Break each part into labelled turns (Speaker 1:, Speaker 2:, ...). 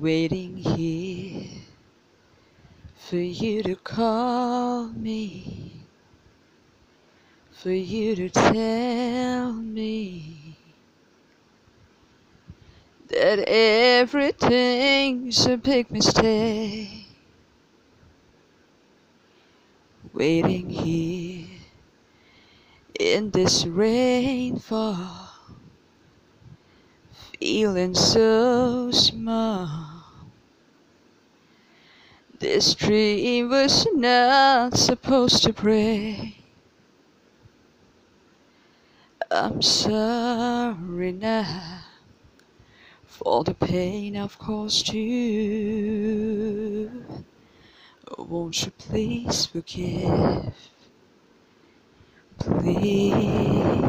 Speaker 1: waiting here for you to call me, for you to tell me that everything's a big mistake. Waiting here in this rainfall, feeling so small. This dream was not supposed to break. I'm sorry now for the pain I've caused you. Won't you please forgive? Please.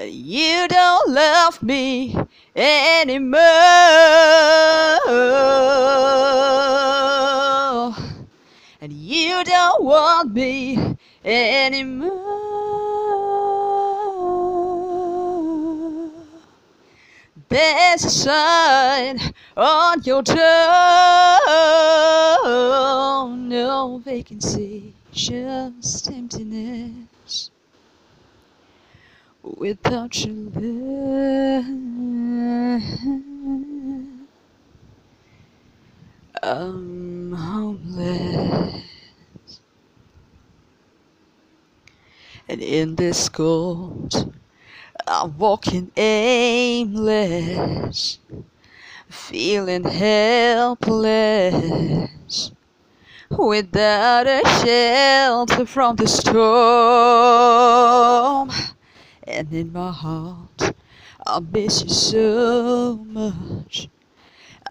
Speaker 1: But you don't love me anymore. And you don't want me anymore. There's a sign on your door. No vacancy, just emptiness without your love. I'm homeless. And in this cold, I'm walking aimless, feeling helpless, without a shelter from the storm. And in my heart, I miss you so much.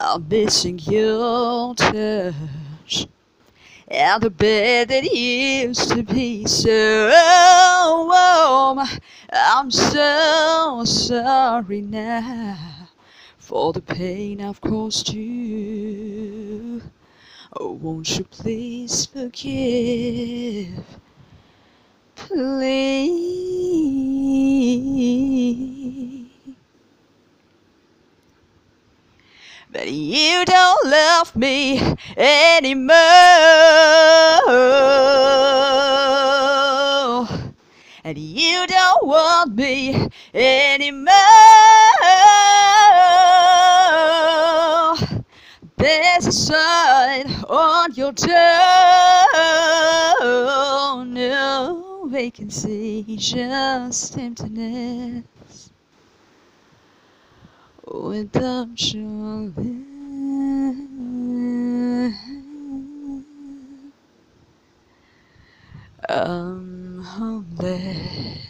Speaker 1: I'm missing your touch. And the bed that used to be so warm. I'm so sorry now for the pain I've caused you. Oh, won't you please forgive? Please. But you don't love me anymore. And you don't want me anymore. There's a sign on your door. No vacancy, just emptiness without your. I'm homeless.